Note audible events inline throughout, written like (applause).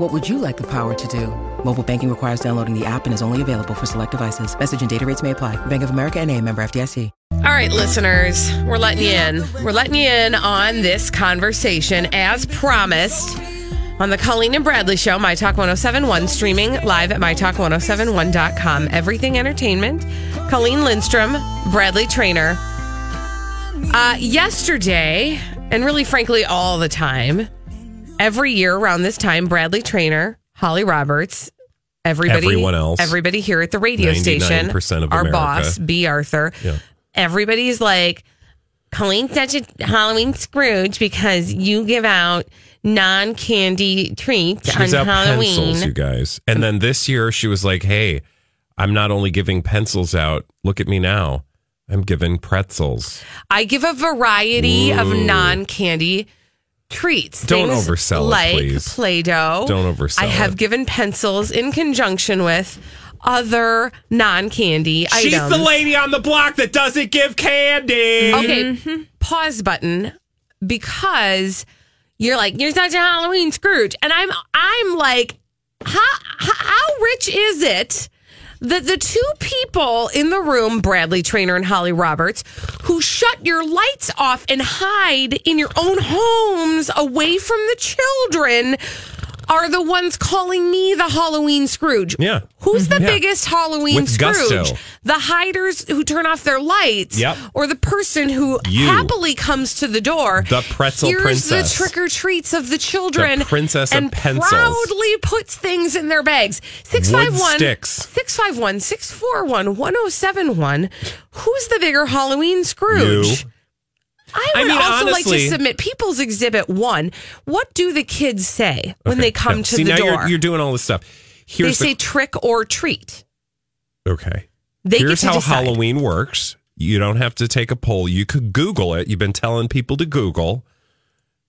What would you like the power to do? Mobile banking requires downloading the app and is only available for select devices. Message and data rates may apply. Bank of America and a member FDIC. All right, listeners, we're letting you in. We're letting you in on this conversation as promised on the Colleen and Bradley Show, My Talk 1071, streaming live at MyTalk1071.com. Everything Entertainment. Colleen Lindstrom, Bradley Traynor. Uh, yesterday, and really frankly, all the time, every year around this time, Bradley Traynor, Holly Roberts, everybody, Everyone else. everybody here at the radio station, 99% of our America. boss, B. Arthur, Yeah. everybody's like, Colleen's such a Halloween Scrooge because you give out non candy treats She's on out Halloween. pencils, you guys. And then this year she was like, "Hey, I'm not only giving pencils out. Look at me now. I'm giving pretzels. I give a variety of non candy treats. Don't Things oversell it, like please. Play Doh. Don't oversell I have it. given pencils in conjunction with other non candy items. She's the lady on the block that doesn't give candy. Okay, pause button because you're like you're such a Halloween Scrooge, and I'm I'm like, how how, how rich is it? That the two people in the room, Bradley Traynor and Holly Roberts, who shut your lights off and hide in your own homes away from the children, are the ones calling me the Halloween Scrooge. Yeah. Who's the mm-hmm. Yeah. biggest Halloween With Scrooge? gusto. The hiders who turn off their lights, Yep. or the person who You. happily comes to the door. The pretzel Here's princess. the trick or treats of the children. The princess of and pencils. proudly puts things in their bags. 651 651 641 1071. Who's the bigger Halloween Scrooge? You. I I would mean, also like to submit People's Exhibit 1. What do the kids say when Okay. they come No. to See, the now door? You're, you're doing all this stuff. they Here's say the, trick or treat. okay. They Here's how decide. Halloween works. You don't have to take a poll. You could Google it. You've been telling people to Google.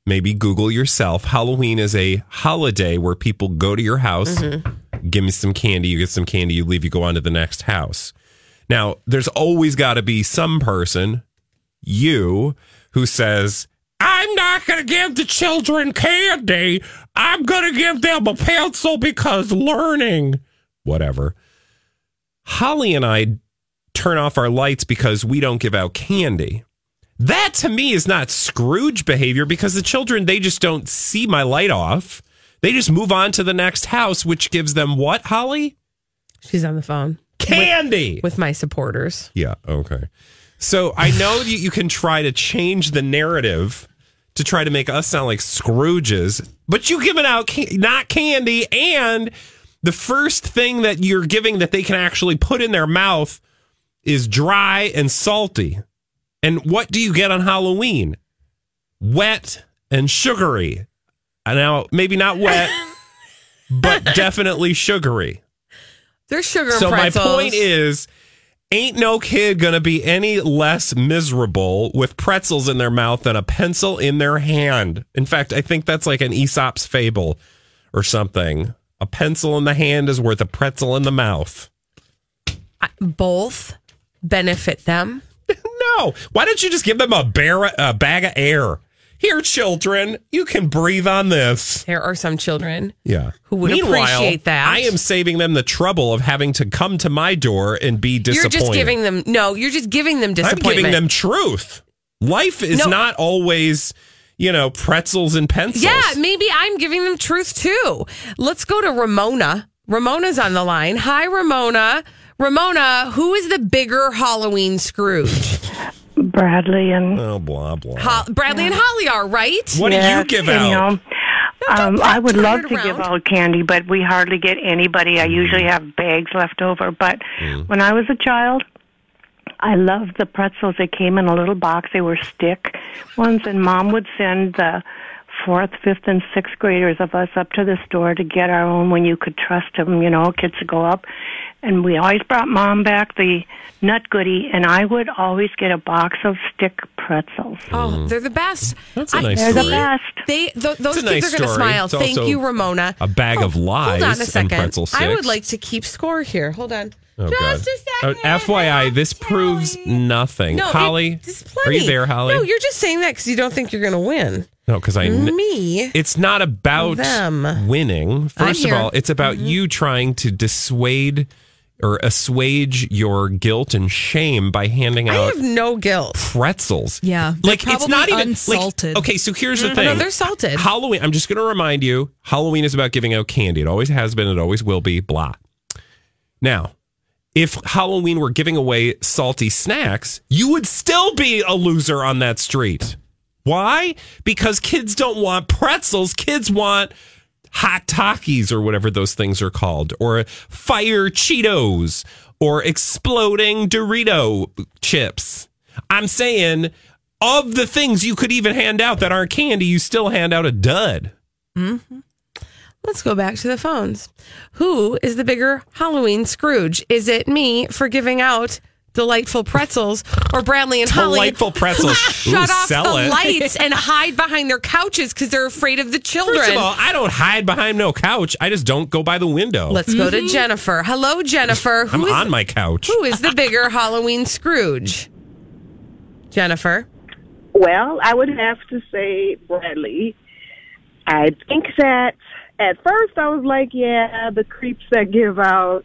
Maybe Google yourself. Halloween is a holiday where people go to your house, Mm-hmm. give me some candy, you get some candy, you leave, you go on to the next house. Now, there's always got to be some person, you, who says, I'm not going to give the children candy. I'm going to give them a pencil because learning. Whatever. Holly and I turn off our lights because we don't give out candy. That to me is not Scrooge behavior because the children, they just don't see my light off. They just move on to the next house, which gives them what, Holly? She's on the phone Candy. with my supporters. yeah, okay. So I know that you can try to change the narrative to try to make us sound like Scrooges, but you giving out ca- not candy and the first thing that you're giving that they can actually put in their mouth is dry and salty. And what do you get on Halloween? Wet and sugary. Now, maybe not wet, (laughs) but definitely sugary. There's sugar So my point is, ain't no kid gonna be any less miserable with pretzels in their mouth than a pencil in their hand. In fact, I think that's like an Aesop's fable or something. A pencil in the hand is worth a pretzel in the mouth. both benefit them. (laughs) No, why don't you just give them a, bear, a bag of air? Here, children, you can breathe on this. There are some children Yeah. Who would Meanwhile, appreciate that. I am saving them the trouble of having to come to my door and be disappointed. You're just giving them no. You're just giving them I'm giving them truth. Life is No. not always, you know, pretzels and pencils. Yeah, maybe I'm giving them truth too. Let's go to Ramona. Ramona's on the line. Hi, Ramona. Ramona, who is the bigger Halloween Scrooge? (laughs) Bradley and Oh, blah blah. Ho- Bradley and Holly are right. what do you give and, out? You know, um, I would love it to give around. out candy, but we hardly get anybody. I usually have bags left over. But when I was a child, I loved the pretzels. They came in a little box. They were stick ones, and Mom would send the fourth, fifth, and sixth graders of us up to the store to get our own when you could trust them. You know, kids to go up, and we always brought Mom back the nut goodie, and I would always get a box of stick pretzels. Oh, they're the best. That's a nice They're the story. best. They th- those It's a kids nice are going to smile. It's Thank you, Ramona. a bag of lies Hold on a and second. pretzel I would like to keep score here. Hold on. Oh, Just God. a second. Uh, FYI, this I'll proves nothing. No, Holly, it- there's are you there, Holly? No, you're just saying that because you don't think you're going to win. No, because I. kn- Me. It's not about Them. winning. First of all, it's about Mm-hmm. you trying to dissuade or assuage your guilt and shame by handing I out have no guilt. pretzels. Yeah, like it's not even unsalted. Like, okay, so here's the No, thing. No, they're salted. Halloween. I'm just going to remind you. Halloween is about giving out candy. It always has been. It always will be. Blah. Now, if Halloween were giving away salty snacks, you would still be a loser on that street. Why? Because kids don't want pretzels. Kids want hot Takis or whatever those things are called, or fire Cheetos, or exploding Dorito chips. I'm saying of the things you could even hand out that aren't candy, you still hand out a dud. Mm-hmm. Let's go back to the phones. Who is the bigger Halloween Scrooge? Is it me for giving out delightful pretzels or Bradley and Holly? Delightful (laughs) pretzels. Shut Ooh, off sell the it. lights and hide behind their couches because they're afraid of the children. First of all, I don't hide behind no couch. I just don't go by the window. Let's go to mm-hmm. Jennifer. Hello, Jennifer. (laughs) I'm Who is- on my couch. Who is the bigger Halloween Scrooge? Jennifer. Well, I would have to say Bradley. I think that at first I was like, yeah, the creeps that give out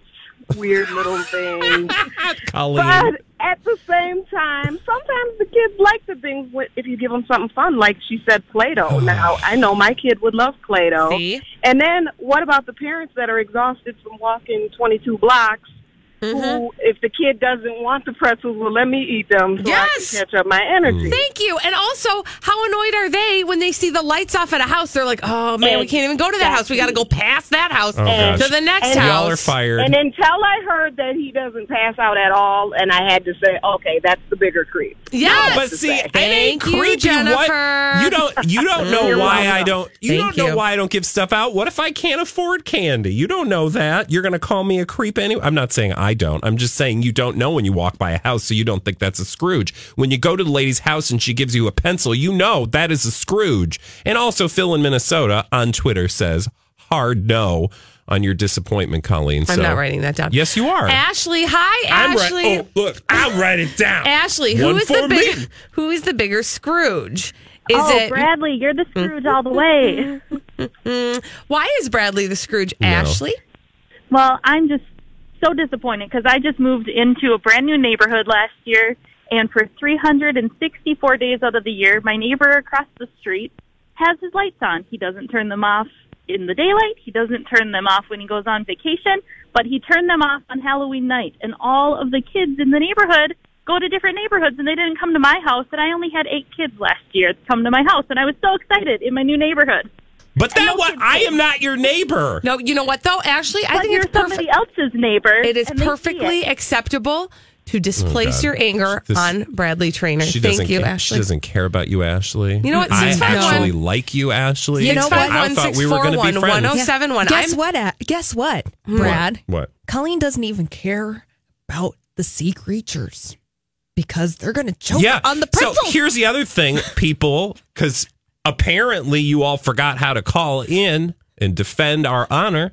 weird little things. (laughs) Colleen. but at the same time, sometimes the kids like the things if you give them something fun, like she said, Play-Doh. Oh. now, I know my kid would love Play-Doh. See? And then what about the parents that are exhausted from walking 22 blocks? Mm-hmm. Who, if the kid doesn't want the pretzels, will let me eat them so Yes. I can catch up my energy. Thank you. And also, how annoyed are they when they see the lights off at a house? They're like, oh man, we can't even go to that house. We got to go past that house Oh, gosh. to the next And- house. Y'all are fired. And until I heard that he doesn't pass out at all, and I had to say, okay, that's the bigger creep. Yes. but see, it ain't Thank you, creepy. What Jennifer. you don't you don't (laughs) know why welcome. I don't you Thank don't know you. why I don't give stuff out. What if I can't afford candy? You don't know that. You're gonna call me a creep anyway. I'm not saying I don't. I'm just saying you don't know when you walk by a house, so you don't think that's a Scrooge. When you go to the lady's house and she gives you a pencil, you know that is a Scrooge. And also Phil in Minnesota on Twitter says hard no on your disappointment, Colleen. I'm So- not writing that down. Yes, you are. Ashley, hi, I'm Ashley. right. Oh, look, I'll write it down. Ashley, who One is the big, who is the bigger Scrooge? Is oh, it Bradley, you're the Scrooge all the way. (laughs) why is Bradley the Scrooge? Ashley? Well, I'm just so disappointed because I just moved into a brand new neighborhood last year, and for 364 days out of the year, my neighbor across the street has his lights on. He doesn't turn them off in the daylight. He doesn't turn them off when he goes on vacation, but he turned them off on Halloween night. And all of the kids in the neighborhood go to different neighborhoods, and they didn't come to my house. And I only had eight kids last year come to my house, and I was so excited in my new neighborhood. But that know what I am not your neighbor. No, you know what though, Ashley? I But think you're it's perfect. somebody else's neighbor. It is and they see perfectly it. acceptable to displace God. your anger This- on Bradley Traynor. Thank you, ca- Ashley. She doesn't care about you, Ashley. You know what? I 651 actually like you, Ashley. You know what? I thought we were going to be friends. 1071. Guess I'm- what? uh, Guess what, Brad? What? Colleen doesn't even care about the sea creatures because they're going to choke yeah. on the so here's the other thing, people, because apparently you all forgot how to call in and defend our honor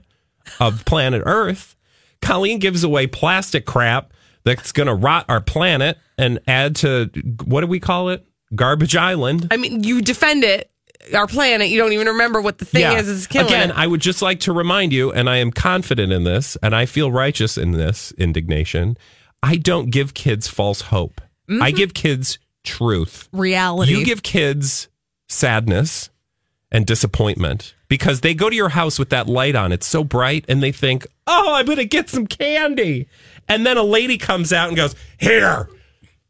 of planet Earth. Colleen gives away plastic crap that's going to rot our planet and add to what do we call it? Garbage Island. I mean, you defend it, our planet. You don't even remember what the thing is. It's killing Again, it. I would just like to remind you, and I am confident in this, and I feel righteous in this indignation. I don't give kids false hope. I mm-hmm. give kids truth. Reality. You give kids sadness and disappointment because they go to your house with that light on. It's so bright, and they think, "Oh, I'm going to get some candy," and then a lady comes out and goes, "Here,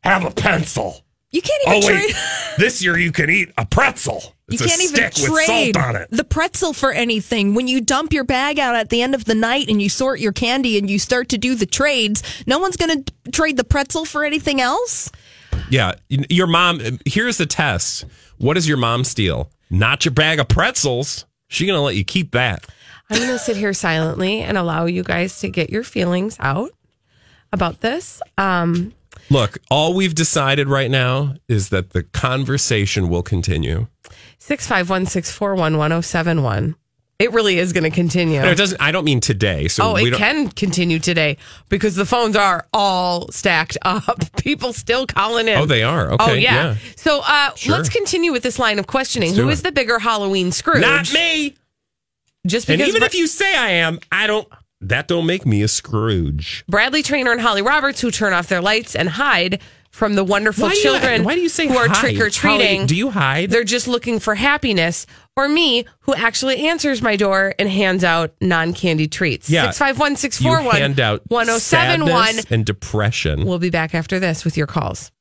have a pencil." You can't even Oh trade. (laughs) this year you can eat a pretzel. You can't even trade with salt on it. the pretzel for anything. When you dump your bag out at the end of the night and you sort your candy and you start to do the trades, no one's going to trade the pretzel for anything else. Yeah, your mom. Uh, here's the test. What does your mom steal? Not your bag of pretzels. She gonna let you keep that. I'm going to sit here silently and allow you guys to get your feelings out about this. Um, Look, all we've decided right now is that the conversation will continue. 651 641 1071. It really is going to continue. No, it doesn't. I don't mean today. So Oh, we it can continue today because the phones are all stacked up. (laughs) People still calling in. Oh, they are? oh, Okay, yeah. yeah. So uh, Sure. let's continue with this line of questioning. Who it. is the bigger Halloween Scrooge? Not me. Just And because even Bra- if you say I am, I don't. That don't make me a Scrooge. Bradley Traynor and Holly Roberts, who turn off their lights and hide from the wonderful Why do you- children why do you say who are trick or treating. Do you hide? They're just looking for happiness. Or me, who actually answers my door and hands out non candy treats. Yeah. 651 641 1071. sadness and depression. We'll be back after this with your calls.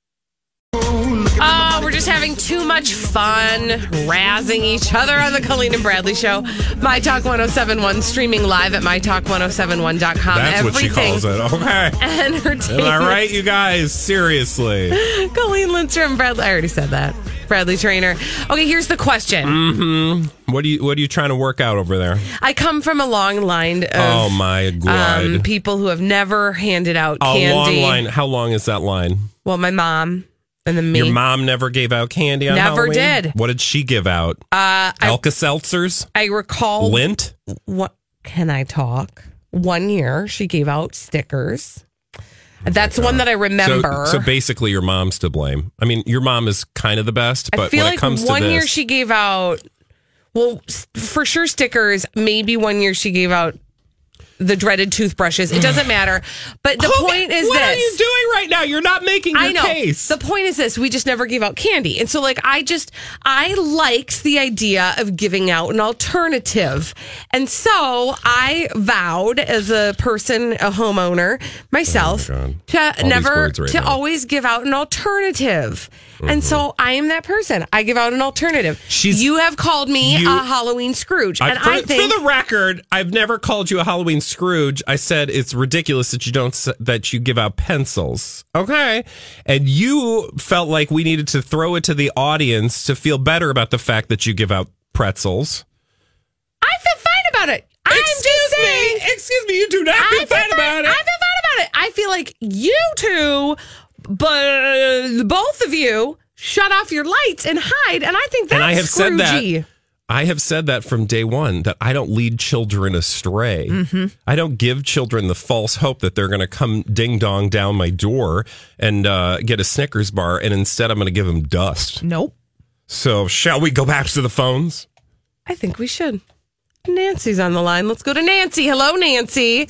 Oh, we're just having too much fun razzing each other on the Colleen and Bradley show. My Talk 1071 streaming live at mytalk1071.com. That's what she Everything calls it. Okay. Entertainment. Am I right, you guys? Seriously. (laughs) Colleen Lindstrom, Bradley. I already said that. Bradley Traynor. Okay, here's the question. Mm-hmm. What are you What are you trying to work out over there? I come from a long line of oh my god! um, people who have never handed out a candy. long line. How long is that line? Well, my mom and then me. Your mom never gave out candy on Never Halloween? did. What did she give out? Uh, Alka Seltzers, I recall lint. what can I talk? One year she gave out stickers. That's one that I remember. So, so basically, your mom's to blame. I mean, your mom is kind of the best, but I feel when like it comes one to this, year she gave out, well, s- for sure stickers. Maybe one year she gave out the dreaded toothbrushes. It doesn't matter. But the Who- point is what this. What are you doing right now? You're not making your I know. case. The point is this: we just never gave out candy, and so like I just I liked the idea of giving out an alternative, and so I vowed as a person, a homeowner myself, Oh God. to All never right to now. always give out an alternative. And Mm-hmm. so I am that person. I give out an alternative. She's- you have called me You- a Halloween Scrooge, I- and for, I think for the record, I've never called you a Halloween Scrooge. I said it's ridiculous that you don't that you give out pencils. Okay, and you felt like we needed to throw it to the audience to feel better about the fact that you give out pretzels. I feel fine about it. I'm just saying. excuse me, you do not feel I fine about it. I feel fine about it. I feel like you two, but both of you, shut off your lights and hide, and I think that's and I have said that. I have said that from day one that I don't lead children astray. Mm-hmm. I don't give children the false hope that they're going to come ding dong down my door and uh, get a Snickers bar, and instead I'm going to give them dust. Nope. So, shall we go back to the phones? I think we should. Nancy's on the line. Let's go to Nancy. Hello, Nancy.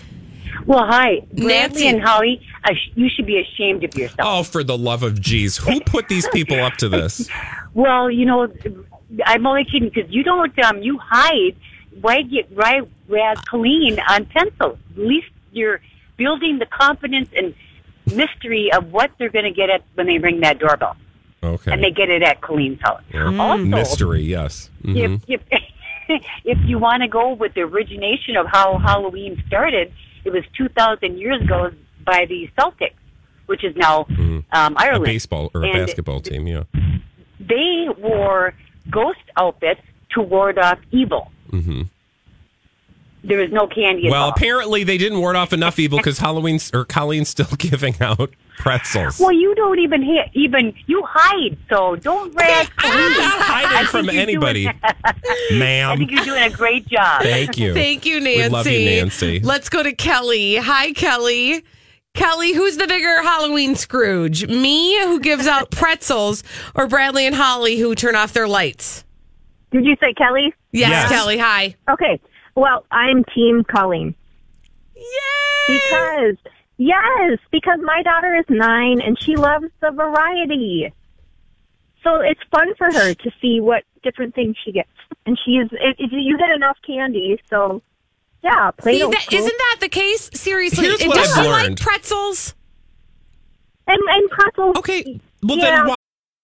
Well, hi, Nancy. Bradley and Holly. Uh, you should be ashamed of yourself. Oh, for the love of jeez. Who put these people up to this? (laughs) Well, you know, I'm only kidding because you don't. Um, you hide. Why get right, Colleen on pencil? At least you're building the confidence and mystery of what they're going to get at when they ring that doorbell, Okay. and they get it at Colleen's house. Yeah. Also, Mystery, yes. Mhm. if if (laughs) if you want to go with the origination of how Halloween started, it was 2,000 years ago by the Celtics, which is now um, A Ireland. baseball or a And basketball team, yeah. They wore ghost outfits to ward off evil. hmm There was no candy Well, involved. apparently they didn't ward off enough evil (laughs) because Halloween's or Colleen's still (laughs) giving out pretzels. well, you don't even ha- even you hide, so don't rag. (laughs) I'm not hiding from anybody, doing- I think you're doing a great job. Thank you. Thank you, Nancy. We love you, Nancy. Let's go to Kelly. Hi, Kelly. Kelly, who's the bigger Halloween Scrooge? Me, who gives out (laughs) pretzels, or Bradley and Holly, who turn off their lights? Did you say Kelly? Yes, Yes. Kelly. Hi. Okay. Well, I'm Team Colleen Yay! because yes, because my daughter is nine and she loves the variety. So it's fun for her to see what different things she gets, and she is. If if you get enough candy, so yeah, See, Play-Doh's that, cool. isn't that the case? Seriously, Here's It- what does I've she like learned. pretzels? and and pretzels. Okay. Well, Yeah. then why,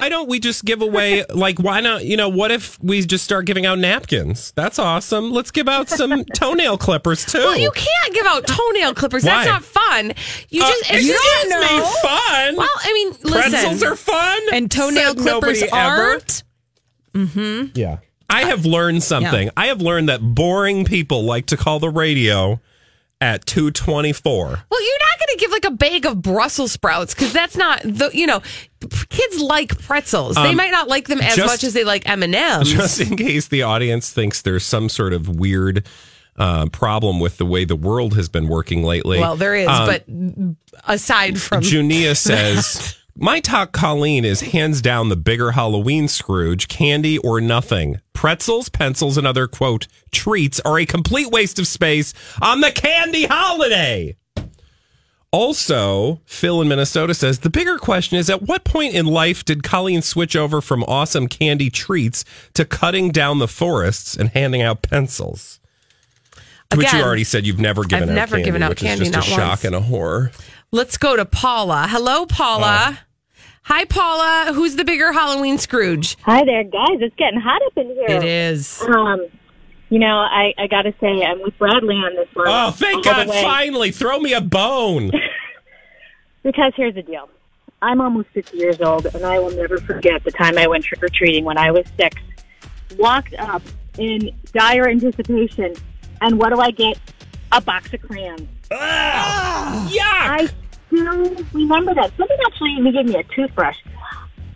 Why don't we just give away, like, why not? You know, what if we just start giving out napkins? That's awesome. Let's give out some (laughs) toenail clippers too. Well, you can't give out toenail clippers. That's not fun. You Uh, just it's excuse just me, fun? Well, I mean, listen. Pretzels are fun. And toenail clippers aren't. Mm-hmm. Yeah. I have learned something. I have learned that boring people like to call the radio at 224. Well, you're not going to give like a bag of Brussels sprouts because that's not the you know kids like pretzels. they Um, might not like them as just- much as they like M and M's. Just in case the audience thinks there's some sort of weird uh, problem with the way the world has been working lately. Well, there is, Um, but aside from Junia says, (laughs) My talk Colleen is hands down the bigger Halloween Scrooge, candy or nothing. Pretzels, pencils, and other quote treats are a complete waste of space on the candy holiday. Also, Phil in Minnesota says the bigger question is at what point in life did Colleen switch over from awesome candy treats to cutting down the forests and handing out pencils? To which you already said you've never given I've out never candy, given out which candy, is just a shock once. and a horror. let's go to Paula. Hello, Paula. Uh, Hi, Paula. Who's the bigger Halloween Scrooge? Hi there, guys. It's getting hot up in here. It is. Um, you know, I, I got to say, I'm with Bradley on this one. Oh, thank all God! Finally, throw me a bone. (laughs) Because here's the deal. I'm almost 50 years old, and I will never forget the time I went trick or treating when I was six. Walked up in dire anticipation, and what do I get? A box of crayons. Yuck! I still remember that. Somebody actually even gave me a toothbrush.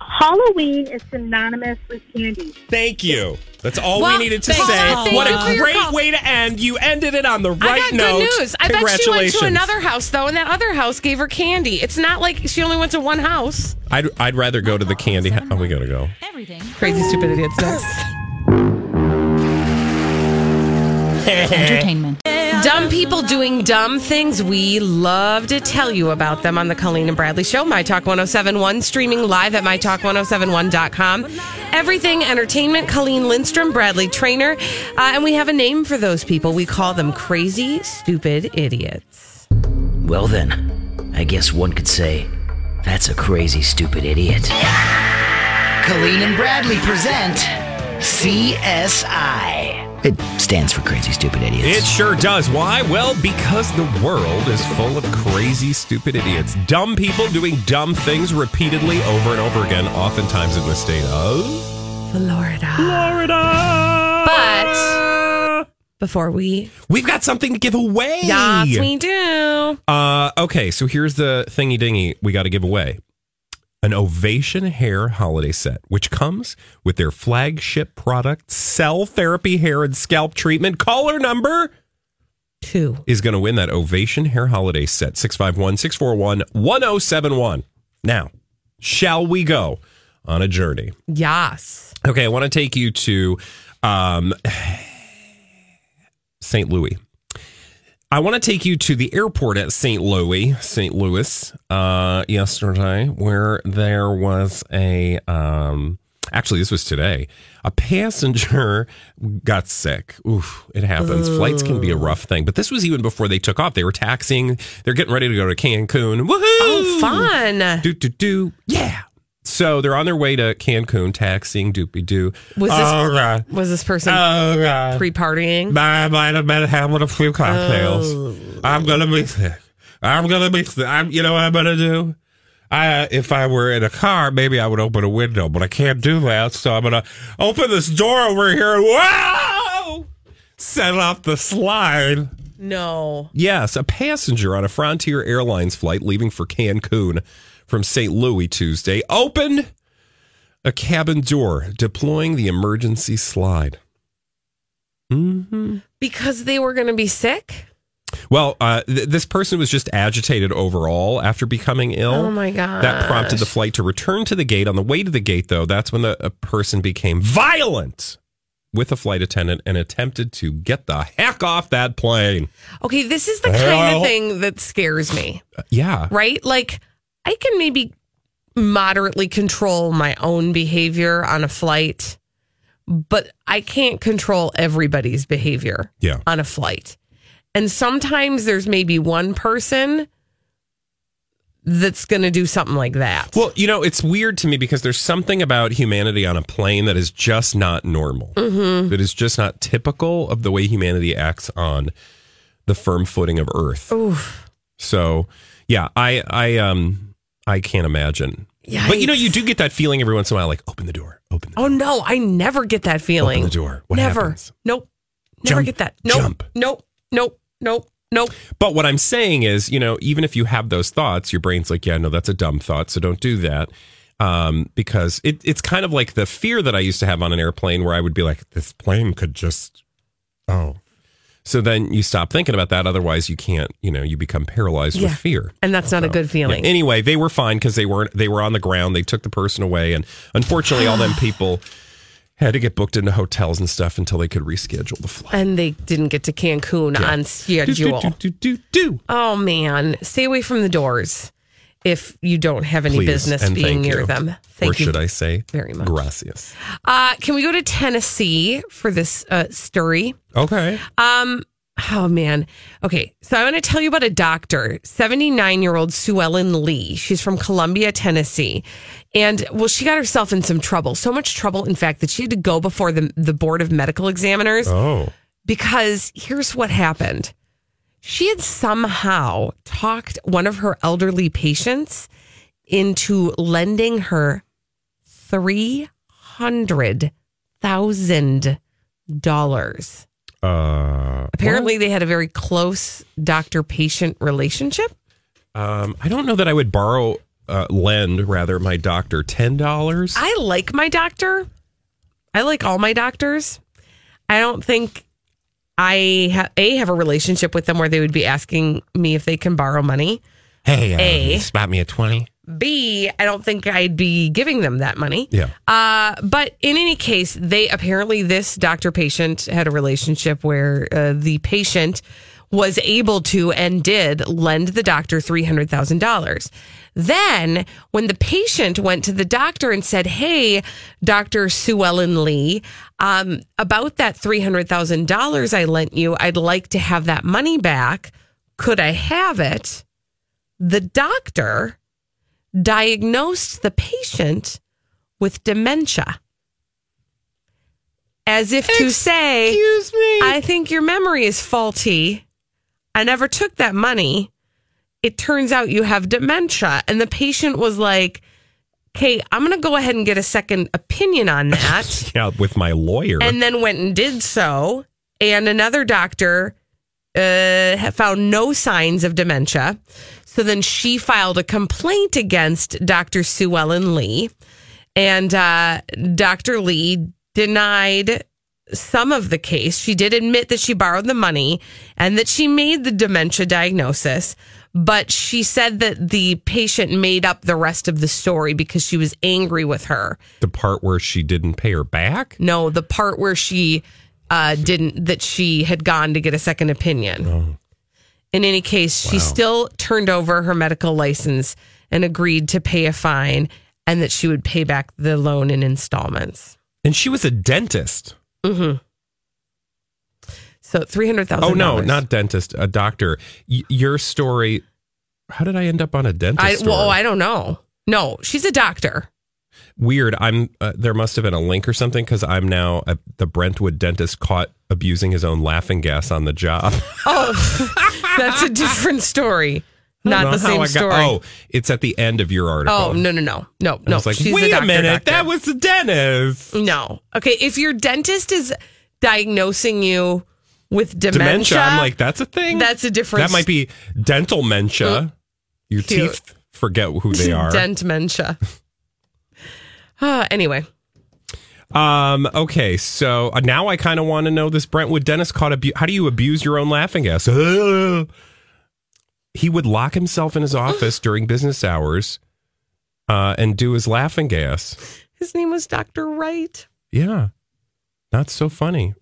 Halloween is synonymous with candy. Thank you. That's all Well, we needed to thanks, say. Paula. What Thank you for a great way to end. You ended it on the right I got note. good news. I bet she went to another house though, and that other house gave her candy. It's not like she only went to one house. I'd, I'd rather go to the candy. Ha- oh, we gotta go. Everything. Crazy stupid idiots next. (laughs) Entertainment. Dumb people doing dumb things. We love to tell you about them on the Colleen and Bradley Show. My Talk 1071, streaming live at mytalk1071.com. Everything entertainment. Colleen Lindstrom, Bradley Traynor. Uh, and we have a name for those people. We call them crazy, stupid idiots. Well, then, I guess one could say that's a crazy, stupid idiot. Colleen and Bradley present CSI. It stands for Crazy, Stupid Idiots. It sure does. Why? Well, because the world is full of crazy, stupid idiots. Dumb people doing dumb things repeatedly over and over again, oftentimes in the state of Florida. Florida. But before we. We've got something to give away. Yes, we do. Uh, okay, so here's the thingy dingy we got to give away an Ovation Hair holiday set, which comes with their flagship product, Cell Therapy Hair and Scalp Treatment. Caller number two is going to win that Ovation Hair holiday set, 651 641 1071. Now, shall we go on a journey? Yes. Okay, I want to take you to um, (sighs) St. Louis. I want to take you to the airport at St. Louis, St. Louis, uh, yesterday, where there was a. Um, actually, this was today. A passenger (laughs) got sick. Oof, it happens. Flights can be a rough thing, but this was even before they took off. They were taxiing. They're getting ready to go to Cancun. Woohoo! Oh, fun. Do do do. Yeah. So they're on their way to Cancun, taxiing, doopy doo. Was this, oh, God. was this person Oh, pre partying? I might have been having a few cocktails. Oh. I'm gonna be sick. I'm gonna be sick. I'm, you know what I'm gonna do? I, if I were in a car, maybe I would open a window, but I can't do that. So I'm going to open this door over here and wow, set off the slide. No. Yes, a passenger on a Frontier Airlines flight leaving for Cancun from St. Louis Tuesday opened a cabin door, deploying the emergency slide. Because they were going to be sick? Well, uh, th- this person was just agitated overall after becoming ill. Oh my god. That prompted the flight to return to the gate. On the way to the gate, though, that's when the a person became violent with a flight attendant and attempted to get the heck off that plane. Okay, this is the kind Well- of thing that scares me, Yeah. right? Like, I can maybe moderately control my own behavior on a flight, but I can't control everybody's behavior Yeah. on a flight. And sometimes there's maybe one person that's going to do something like that. Well, you know, it's weird to me because there's something about humanity on a plane that is just not normal. Mhm. That is just not typical of the way humanity acts on the firm footing of Earth. Oof. So, yeah, I, I, um, I can't imagine. But you know, you do get that feeling every once in a while, like open the door, open. The Oh no, I never get that feeling. Open the door. What never. happens? Nope. Never Jump, get that. Nope. jump. Nope. Nope. Nope. Nope. But what I'm saying is, you know, even if you have those thoughts, your brain's like, yeah, no, that's a dumb thought, so don't do that. Um, because it, it's kind of like the fear that I used to have on an airplane where I would be like, this plane could just, oh. So then you stop thinking about that. Otherwise, you can't, you know, you become paralyzed Yeah. with fear. And that's not a good feeling. Yeah. Anyway, they were fine because they weren't, they were on the ground. They took the person away. And unfortunately, all them (sighs) people had to get booked into hotels and stuff until they could reschedule the flight. And they didn't get to Cancun on schedule. Do, do, do, Oh man, stay away from the doors if you don't have any Please, business and being thank near you. them. Thank you. or you should I say very much. Gracias. Uh, can we go to Tennessee for this uh, story? Okay. Um. Oh man. Okay. So I want to tell you about a doctor, 79 year old Sue Ellen Lee. She's from Columbia, Tennessee. And well, she got herself in some trouble. So much trouble, in fact, that she had to go before the, the board of medical examiners Oh. because here's what happened. She had somehow talked one of her elderly patients into lending her three hundred thousand dollars. Uh, Apparently, they had a very close doctor patient relationship. Um, I don't know that I would borrow, uh, lend rather my doctor ten dollars. I like my doctor. I like all my doctors. I don't think I ha- a have a relationship with them where they would be asking me if they can borrow money. Hey, uh, A. spot me at twenty. B, I don't think I'd be giving them that money. Yeah. Uh, but in any case, they apparently this doctor patient had a relationship where uh, the patient was able to and did lend the doctor $300,000. Then, when the patient went to the doctor and said, Hey, Dr. Sue Ellen Lee, um, about that $300,000 I lent you, I'd like to have that money back. Could I have it? The doctor diagnosed the patient with dementia. As if to say, Excuse me. I think your memory is faulty. I never took that money. It turns out you have dementia. And the patient was like, okay, I'm going to go ahead and get a second opinion on that. (laughs) Yeah, with my lawyer. and then went and did so. And another doctor uh, found no signs of dementia. So then she filed a complaint against Dr. Sue Ellen Lee. And uh, Dr. Lee denied some of the case. She did admit that she borrowed the money and that she made the dementia diagnosis. But she said that the patient made up the rest of the story because she was angry with her. the part where she didn't pay her back. No, the part where she uh, didn't, that she had gone to get a second opinion. In any case, she Wow. still turned over her medical license and agreed to pay a fine and that she would pay back the loan in installments. And she was a dentist. Mm-hmm. So three hundred thousand. Oh no, not dentist, a doctor. Y- your story. How did I end up on a dentist? I story? well, I don't know. No, she's a doctor. Weird. I'm. Uh, there must have been a link or something because I'm now uh, the Brentwood dentist caught abusing his own laughing gas on the job. (laughs) Oh, that's a different story. Don't the same got- story. oh, it's at the end of your article. Oh no no no no no! like, She's wait a doctor, minute, doctor. that was the dentist. no. Okay, if your dentist is diagnosing you with dementia, Dementia. I'm like, that's a thing. that's a different. that might be dental mentia. Your Cute. teeth forget who they (laughs) are. dent dementia. (laughs) uh, anyway, Um. Okay. So uh, now I kind of want to know this Brentwood dentist caught abu- How do you abuse your own laughing gas? Uh, (laughs) he would lock himself in his (gasps) office during business hours, uh, and do his laughing gas. his name was Doctor Wright. Yeah, not so funny.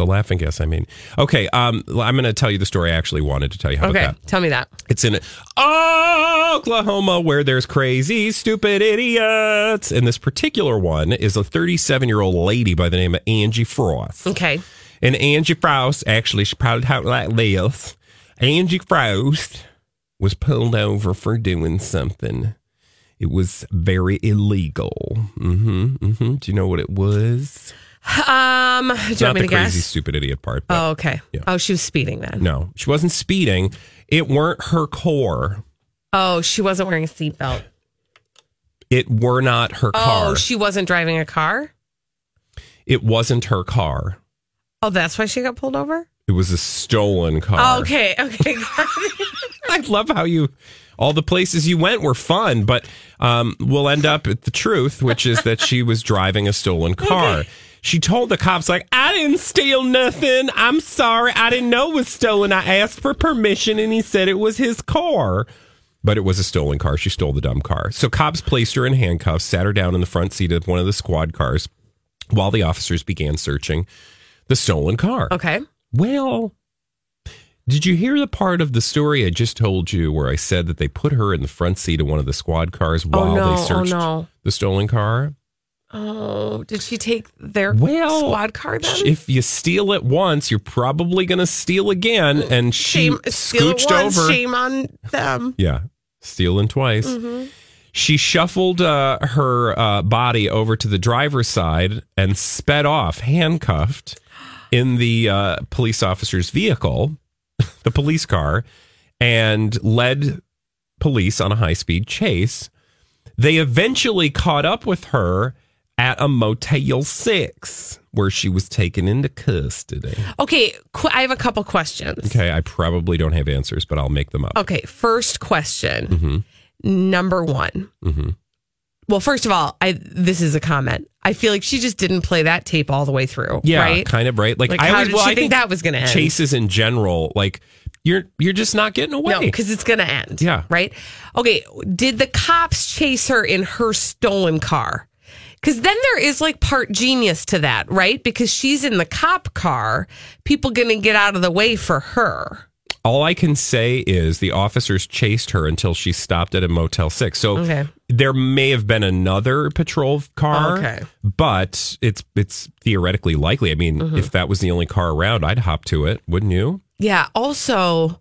The laughing gas. I mean, okay. Um, I'm going to tell you the story I actually wanted to tell you. How okay, about that? tell me that. It's in Oklahoma where there's crazy, stupid idiots. And this particular one is a 37 year old lady by the name of Angie Frost. Okay. And Angie Frost, actually, she probably talked like this. Angie Frost was pulled over for doing something. It was very illegal. Mm-hmm. Mm-hmm. Do you know what it was? Um, do you Not want the me to crazy, guess? stupid idiot part. But Oh, okay. Yeah. Oh, she was speeding then. No, she wasn't speeding. It weren't her core. Oh, she wasn't wearing a seatbelt. It were not her car. Oh, she wasn't driving a car. it wasn't her car. Oh, that's why she got pulled over. It was a stolen car. Oh, okay, okay. (laughs) I love how you all the places you went were fun, but um, we'll end up at the truth, which is that she was driving a stolen (laughs) car. She told the cops, like, I didn't steal nothing. I'm sorry. I didn't know it was stolen. I asked for permission and he said it was his car. But it was a stolen car. She stole the dumb car. So cops placed her in handcuffs, sat her down in the front seat of one of the squad cars while the officers began searching the stolen car. okay. Well, did you hear the part of the story I just told you where I said that they put her in the front seat of one of the squad cars oh, while no, they oh, searched no. the stolen car? Oh, did she take their Well, squad car then? If you steal it once, you're probably going to steal again. And she shame, scooched once, over. Shame on them. Yeah, stealing twice. Mm-hmm. She shuffled uh, her uh, body over to the driver's side and sped off, handcuffed, in the uh, police officer's vehicle, (laughs) the police car, and led police on a high speed chase. They eventually caught up with her at a Motel 6 where she was taken into custody. Okay, qu- I have a couple questions. Okay, I probably don't have answers, but I'll make them up. Okay, first question. Mm-hmm. Number one. Mhm. Well, first of all, I this is a comment. I feel like she just didn't play that tape all the way through. Yeah, right? kind of right. Like, Like, I did well, she I think that was gonna end? Chases in general, like you're you're just not getting away. No, because it's gonna end. Yeah. Right. Okay. Did the cops chase her in her stolen car? Because then there is like part genius to that, right? Because she's in the cop car, people gonna get out of the way for her. All I can say is the officers chased her until she stopped at a Motel Six. So Okay. there may have been another patrol car, Okay. but it's it's theoretically likely. I mean, Mhm. if that was the only car around, I'd hop to it, wouldn't you? Yeah. Also,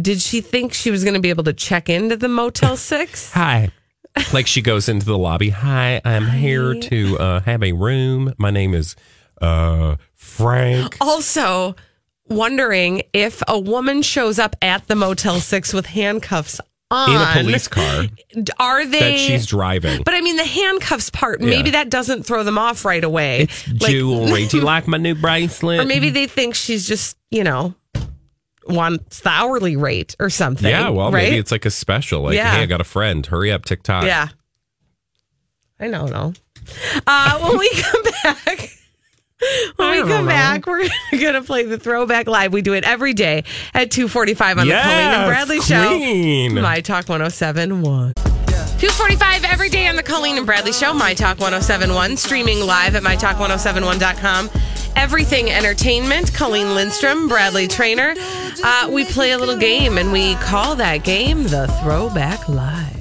did she think she was gonna be able to check into the Motel Six? Hi. (laughs) like she goes into the lobby. Hi, I'm here to uh, have a room. My name is uh, Frank. (gasps) Also, wondering if a woman shows up at the Motel Six with handcuffs on in a police car Are they that she's driving. But I mean, the handcuffs part, maybe Yeah. that doesn't throw them off right away. It's jewelry. Do you (laughs) like my new bracelet? or maybe they think she's just, you know, wants the hourly rate or something. yeah, well, right? maybe it's like a special. Like, Yeah. hey, I got a friend. Hurry up, TikTok. Yeah. I don't know. Uh, when we (laughs) come back, when we come know. back, we're (laughs) going to play the throwback live. We do it every day at 245 on the Colleen and Bradley queen. Show. My Talk 1071. 245 every day on the Colleen and Bradley Show, My Talk 1071, streaming live at MyTalk1071.com. Everything Entertainment, Colleen Lindstrom, Bradley Traynor. Uh, we play a little game and we call that game the Throwback Live.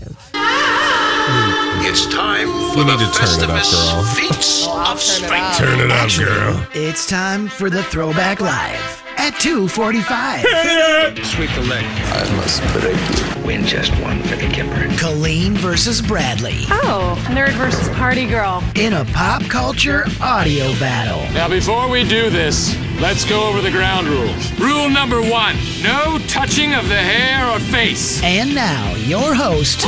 It's time You for the need to turn it up, Festivus. Feats of Strength. Turn it up, girl. It's time for the Throwback Live at 245. Sweep the leg. I must break you. Win just one for the Gipper. Colleen versus Bradley Oh, nerd versus party girl. in a pop culture audio battle. Now, before we do this, Let's go over the ground rules. Rule number one no touching of the hair or face. And now, your host,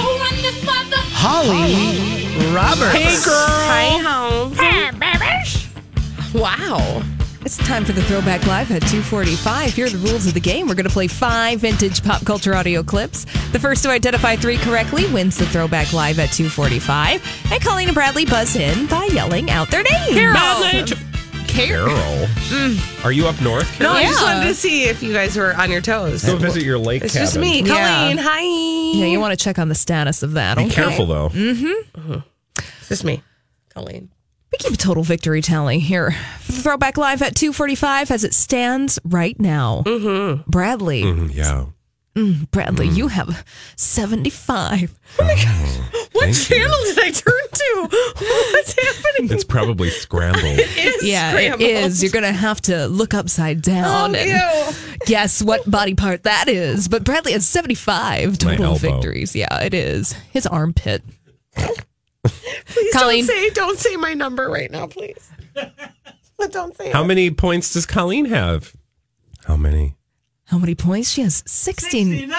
Holly Roberts. Hey, girl. Hi, home. Wow. It's time for the Throwback Live at 245. Here are the rules of the game. We're going to play five vintage pop culture audio clips. The first to identify three correctly wins the Throwback Live at 245. And Colleen and Bradley buzz in by yelling out their names. Carol. Carol. Are you up north? No, Carol? I just wanted to see if you guys were on your toes. Go visit your lake It's cabin. just me, Yeah. Colleen. Hi. Yeah, you want to check on the status of that. Be okay? careful though. Mm-hmm. It's just me, Colleen. We keep a total victory tally here. Throwback Live at 245 as it stands right now. Mm-hmm. Bradley. Mhm, yeah. Mm, Bradley, you have 75. What Thank channel did I turn to? What's happening? It's probably scrambled. (laughs) it is yeah, it is. You're going to have to look upside down Oh, and ew. guess what body part that is. But Bradley has 75 total victories. Yeah, it is. His armpit. (laughs) Please Colleen. don't say don't say my number right now, please. But (laughs) don't say How it. many points does Colleen have? How many? How many points? She has 69.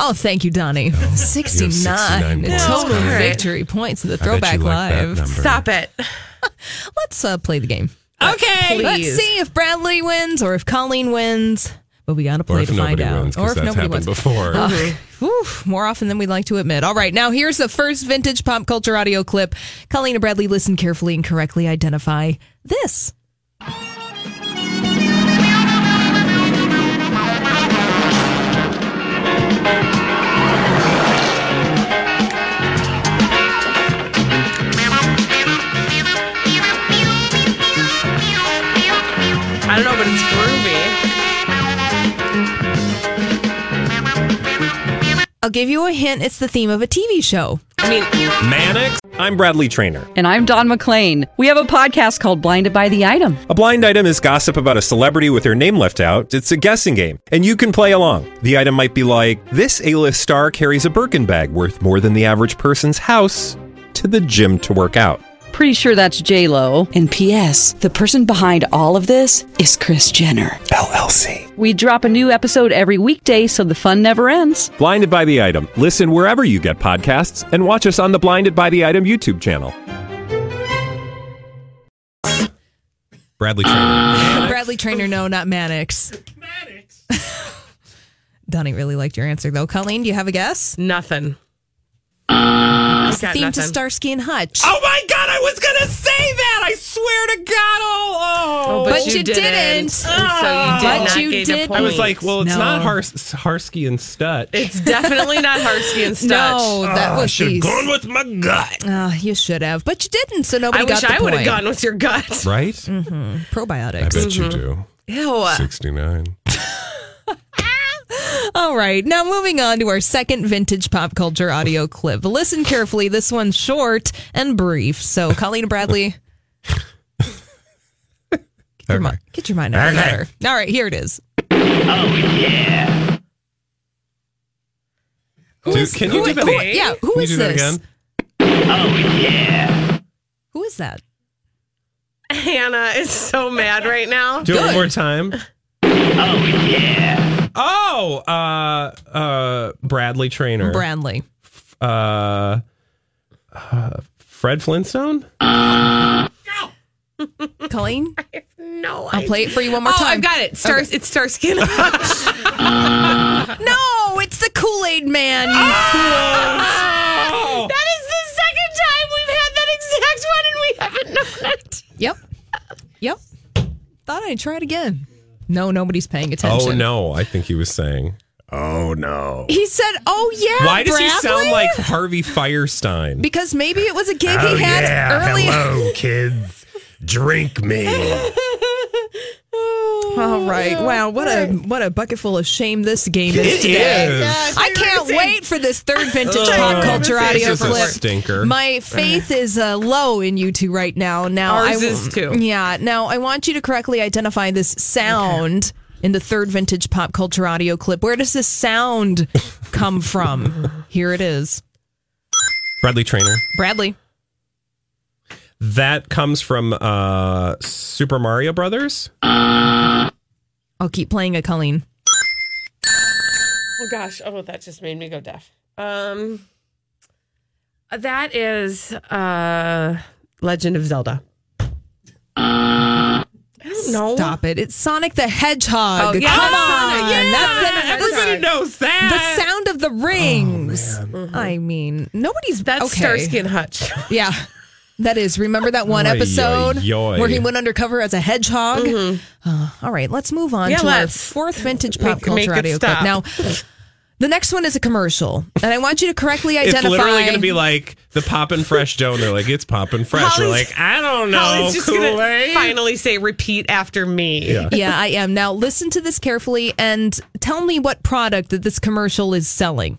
Oh, thank you, Donnie. 69. 69 points. total All right. victory points in the I bet Throwback you like that Live. number. Stop it. (laughs) Let's uh, play the game. Okay. Let's see if Bradley wins or if Colleen wins. But we got to play if to find out. wins, or if that's nobody happened wins. before. (laughs) Uh, whew, more often than we'd like to admit. All right, now here's the first vintage pop culture audio clip. Colleen and Bradley listen carefully and correctly identify this. I don't know, but it's I'll give you a hint. It's the theme of a TV show. I mean, Mannix? I'm Bradley Traynor. And I'm Don McClain. We have a podcast called Blinded by the Item. A blind item is gossip about a celebrity with their name left out. It's a guessing game, and you can play along. The item might be like this: A-list star carries a Birkin bag worth more than the average person's house to the gym to work out. Pretty sure that's J Lo. And P.S. The person behind all of this is Kris Jenner LLC. We drop a new episode every weekday, so the fun never ends. Blinded by the item. Listen wherever you get podcasts, and watch us on the Blinded by the Item YouTube channel. Bradley Traynor. (laughs) Bradley Traynor, no, not Mannix. Mannix. (laughs) Donnie really liked your answer, though. Colleen, do you have a guess? nothing. It's the got theme to. Starsky and Hutch. Oh my God! I was gonna say that. I swear to God! Oh, oh. oh but you didn't. So you did ah. But not you did. I was like, well, it's No. not Hars- Harsky and Stutch. it's definitely not Harsky and (laughs) Stutch. No, that ah, was should have the- gone with my gut. Ah, you should have, but you didn't, so nobody I got wish the I would have gone with your gut. Right? Mm-hmm. Probiotics. I bet you mm-hmm. do. Ew. 69. (laughs) All right, now moving on to our second vintage pop culture audio clip. Listen carefully. This one's short and brief. So, Colleen Bradley, get, your, Okay. mi- get your mind out of Okay. order. All right, here it is. Oh Dude, can you who- do that? who- yeah, who Can you is do that this? again? Oh, who is that? Hannah is so mad right now. Do it one more time. Oh yeah. Oh, uh, uh, Bradley Traynor. Bradley. uh, uh, Fred Flintstone. (laughs) Colleen, No, idea. I'll play it for you one more oh, time. I've got it. Star, It's Starsky and (laughs) No, it's the Kool Aid Man. You (laughs) Oh! That is the second time we've had that exact one, and we haven't known it. Yep. Yep. Thought I'd try it again. No, nobody's paying attention. Oh no, I think he was saying. Oh no. He said, "Oh yeah." Why does he sound like Harvey Fierstein? Because maybe it was a gig Oh, he had earlier. hello, kids. Drink me. (laughs) All (sighs) right. Wow. What a what a bucket full of shame this game is It today. is. I can't wait for this third (laughs) vintage Ugh, pop culture this audio is a clip. stinker. My faith is uh, low in you two right now. Now Ours I, is too. Yeah. Now I want you to correctly identify this sound in the third vintage pop culture audio clip. Where does this sound come from? (laughs) Here it is. Bradley Traynor. Bradley. That comes from uh, Super Mario Brothers. I'll keep playing it, Colleen. Oh gosh. Oh, that just made me go deaf. Um, that is uh, Legend of Zelda. I don't know. Stop it. It's Sonic the Hedgehog. Oh, yeah, Come Sonic. on. Yeah, That's the, everybody knows that. The sound of the rings. I mean, nobody's. That's okay. Starsky and Hutch. Yeah. (laughs) That is. Remember that one episode oy, oy. where he went undercover as a hedgehog? Uh, all right, let's move on Yeah, to our let's. fourth vintage pop Make- make culture it audio stop. clip. Now, the next one is a commercial, and I want you to correctly identify. It's identify. literally going to be like the poppin' fresh dough, and they're like, "It's poppin' fresh." We're like, "I don't know, Holly's just Kool gonna Aid." finally say repeat after me. Yeah. (laughs) yeah, I am. Now, listen to this carefully and tell me what product that this commercial is selling.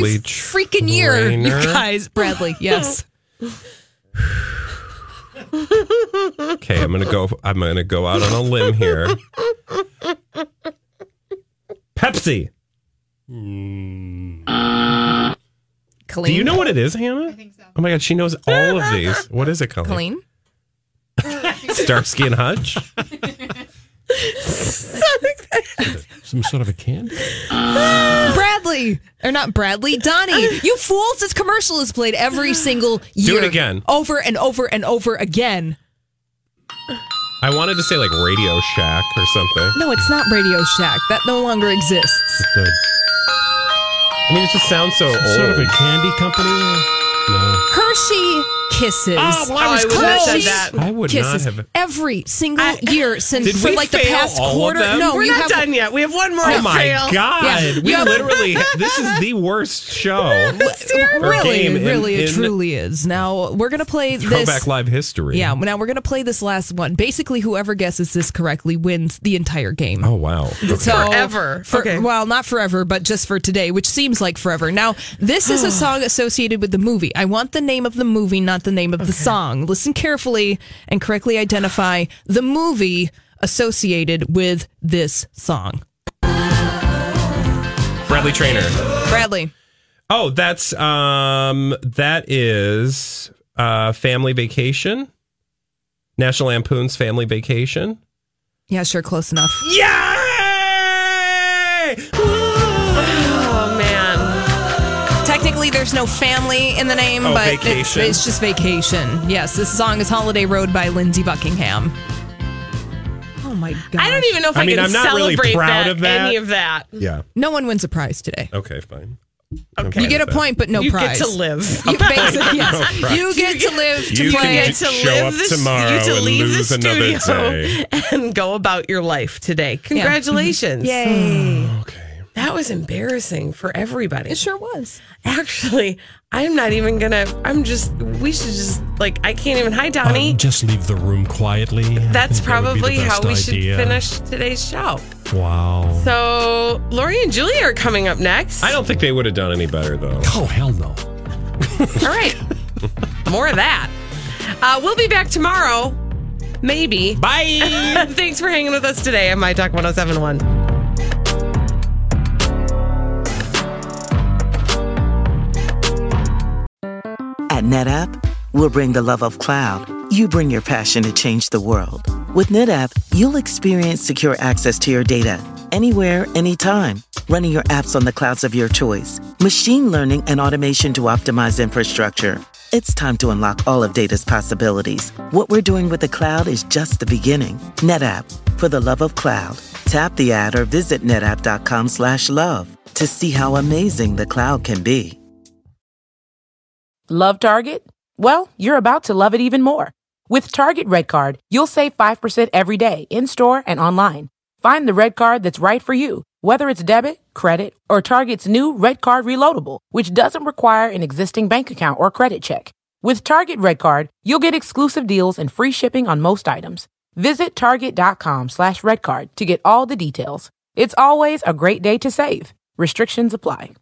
Every Bradley freaking year, you guys. Bradley, yes. Okay, I'm gonna go. I'm gonna go out on a limb here. Pepsi. Colleen. Do you know what it is, Hannah? I think so. Oh my god, she knows all of these. What is it, Colleen? Colleen? Starsky and Hutch. (laughs) Some sort of a candy. Bradley, or not Bradley, Donnie. (laughs) You fools! This commercial is played every single year. Do it again. over and over and over again. I wanted to say like Radio Shack or something. No, it's not Radio Shack. That no longer exists. Good. I mean, it just sounds so old. Sort of a candy company? No. Hershey Kisses. Oh, well, I was Hershey close. I would've said that. I would not have- Every single year since for like the past quarter. No, We're you not have done yet. We have one more Oh to my fail. god! Yeah. We You literally. (laughs) this is the worst show. (laughs) or really, game in- really, it in truly is. Now we're gonna play Throwback this. live history. Yeah, now we're gonna play this last one. Basically, whoever guesses this correctly wins the entire game. Oh wow. So Forever. For, Okay. Well, not forever, but just for today, which seems like forever. Now, this is a (gasps) song associated with the movie. I want the name of the movie, not the name of the song. Listen carefully and correctly identify the movie associated with this song. Bradley Traynor. Bradley. Oh, that's um that is uh Family Vacation. National Lampoon's Family Vacation. Yeah, sure, close enough. Yay! There's no family in the name, Oh, but it's, it's just vacation. Yes, this song is Holiday Road by Lindsey Buckingham. Oh my god! I don't even know if I, I mean, can I'm not really celebrate proud that, of that. any of that. Yeah. No one wins a prize today. Okay, fine. Okay. You get a point, but no you prize. You get to live. You, (laughs) basically, yes. No you get to live to You play. can get to show live up the, tomorrow you to and leave lose the another studio day. (laughs) and go about your life today. Mm-hmm. Congratulations. Yay! Oh, okay. That was embarrassing for everybody. It sure was. Actually, I'm not even gonna. I'm just. We should just like. I can't even. Hi, Donnie. Uh, just leave the room quietly. That's think that would be the probably how best we should finish today's show. Wow. So, Lori and Julie are coming up next. I don't think they would have done any better though. Oh, hell no. (laughs) All right. More of that. Uh, we'll be back tomorrow. Maybe. Bye. (laughs) Thanks for hanging with us today on My Talk 1071. NetApp, we'll bring the love of cloud. You bring your passion to change the world. With NetApp, you'll experience secure access to your data anywhere, anytime, running your apps on the clouds of your choice, machine learning and automation to optimize infrastructure. It's time to unlock all of data's possibilities. What we're doing with the cloud is just the beginning. NetApp, for the love of cloud. Tap the ad or visit netapp.com slash love to see how amazing the cloud can be. Love Target? Well, you're about to love it even more. With Target Red Card, you'll save 5% every day in store and online. Find the red card that's right for you, whether it's debit, credit, or Target's new Red Card Reloadable, which doesn't require an existing bank account or credit check. With Target Red Card, you'll get exclusive deals and free shipping on most items. Visit target.com slash redcard to get all the details. It's always a great day to save. Restrictions apply.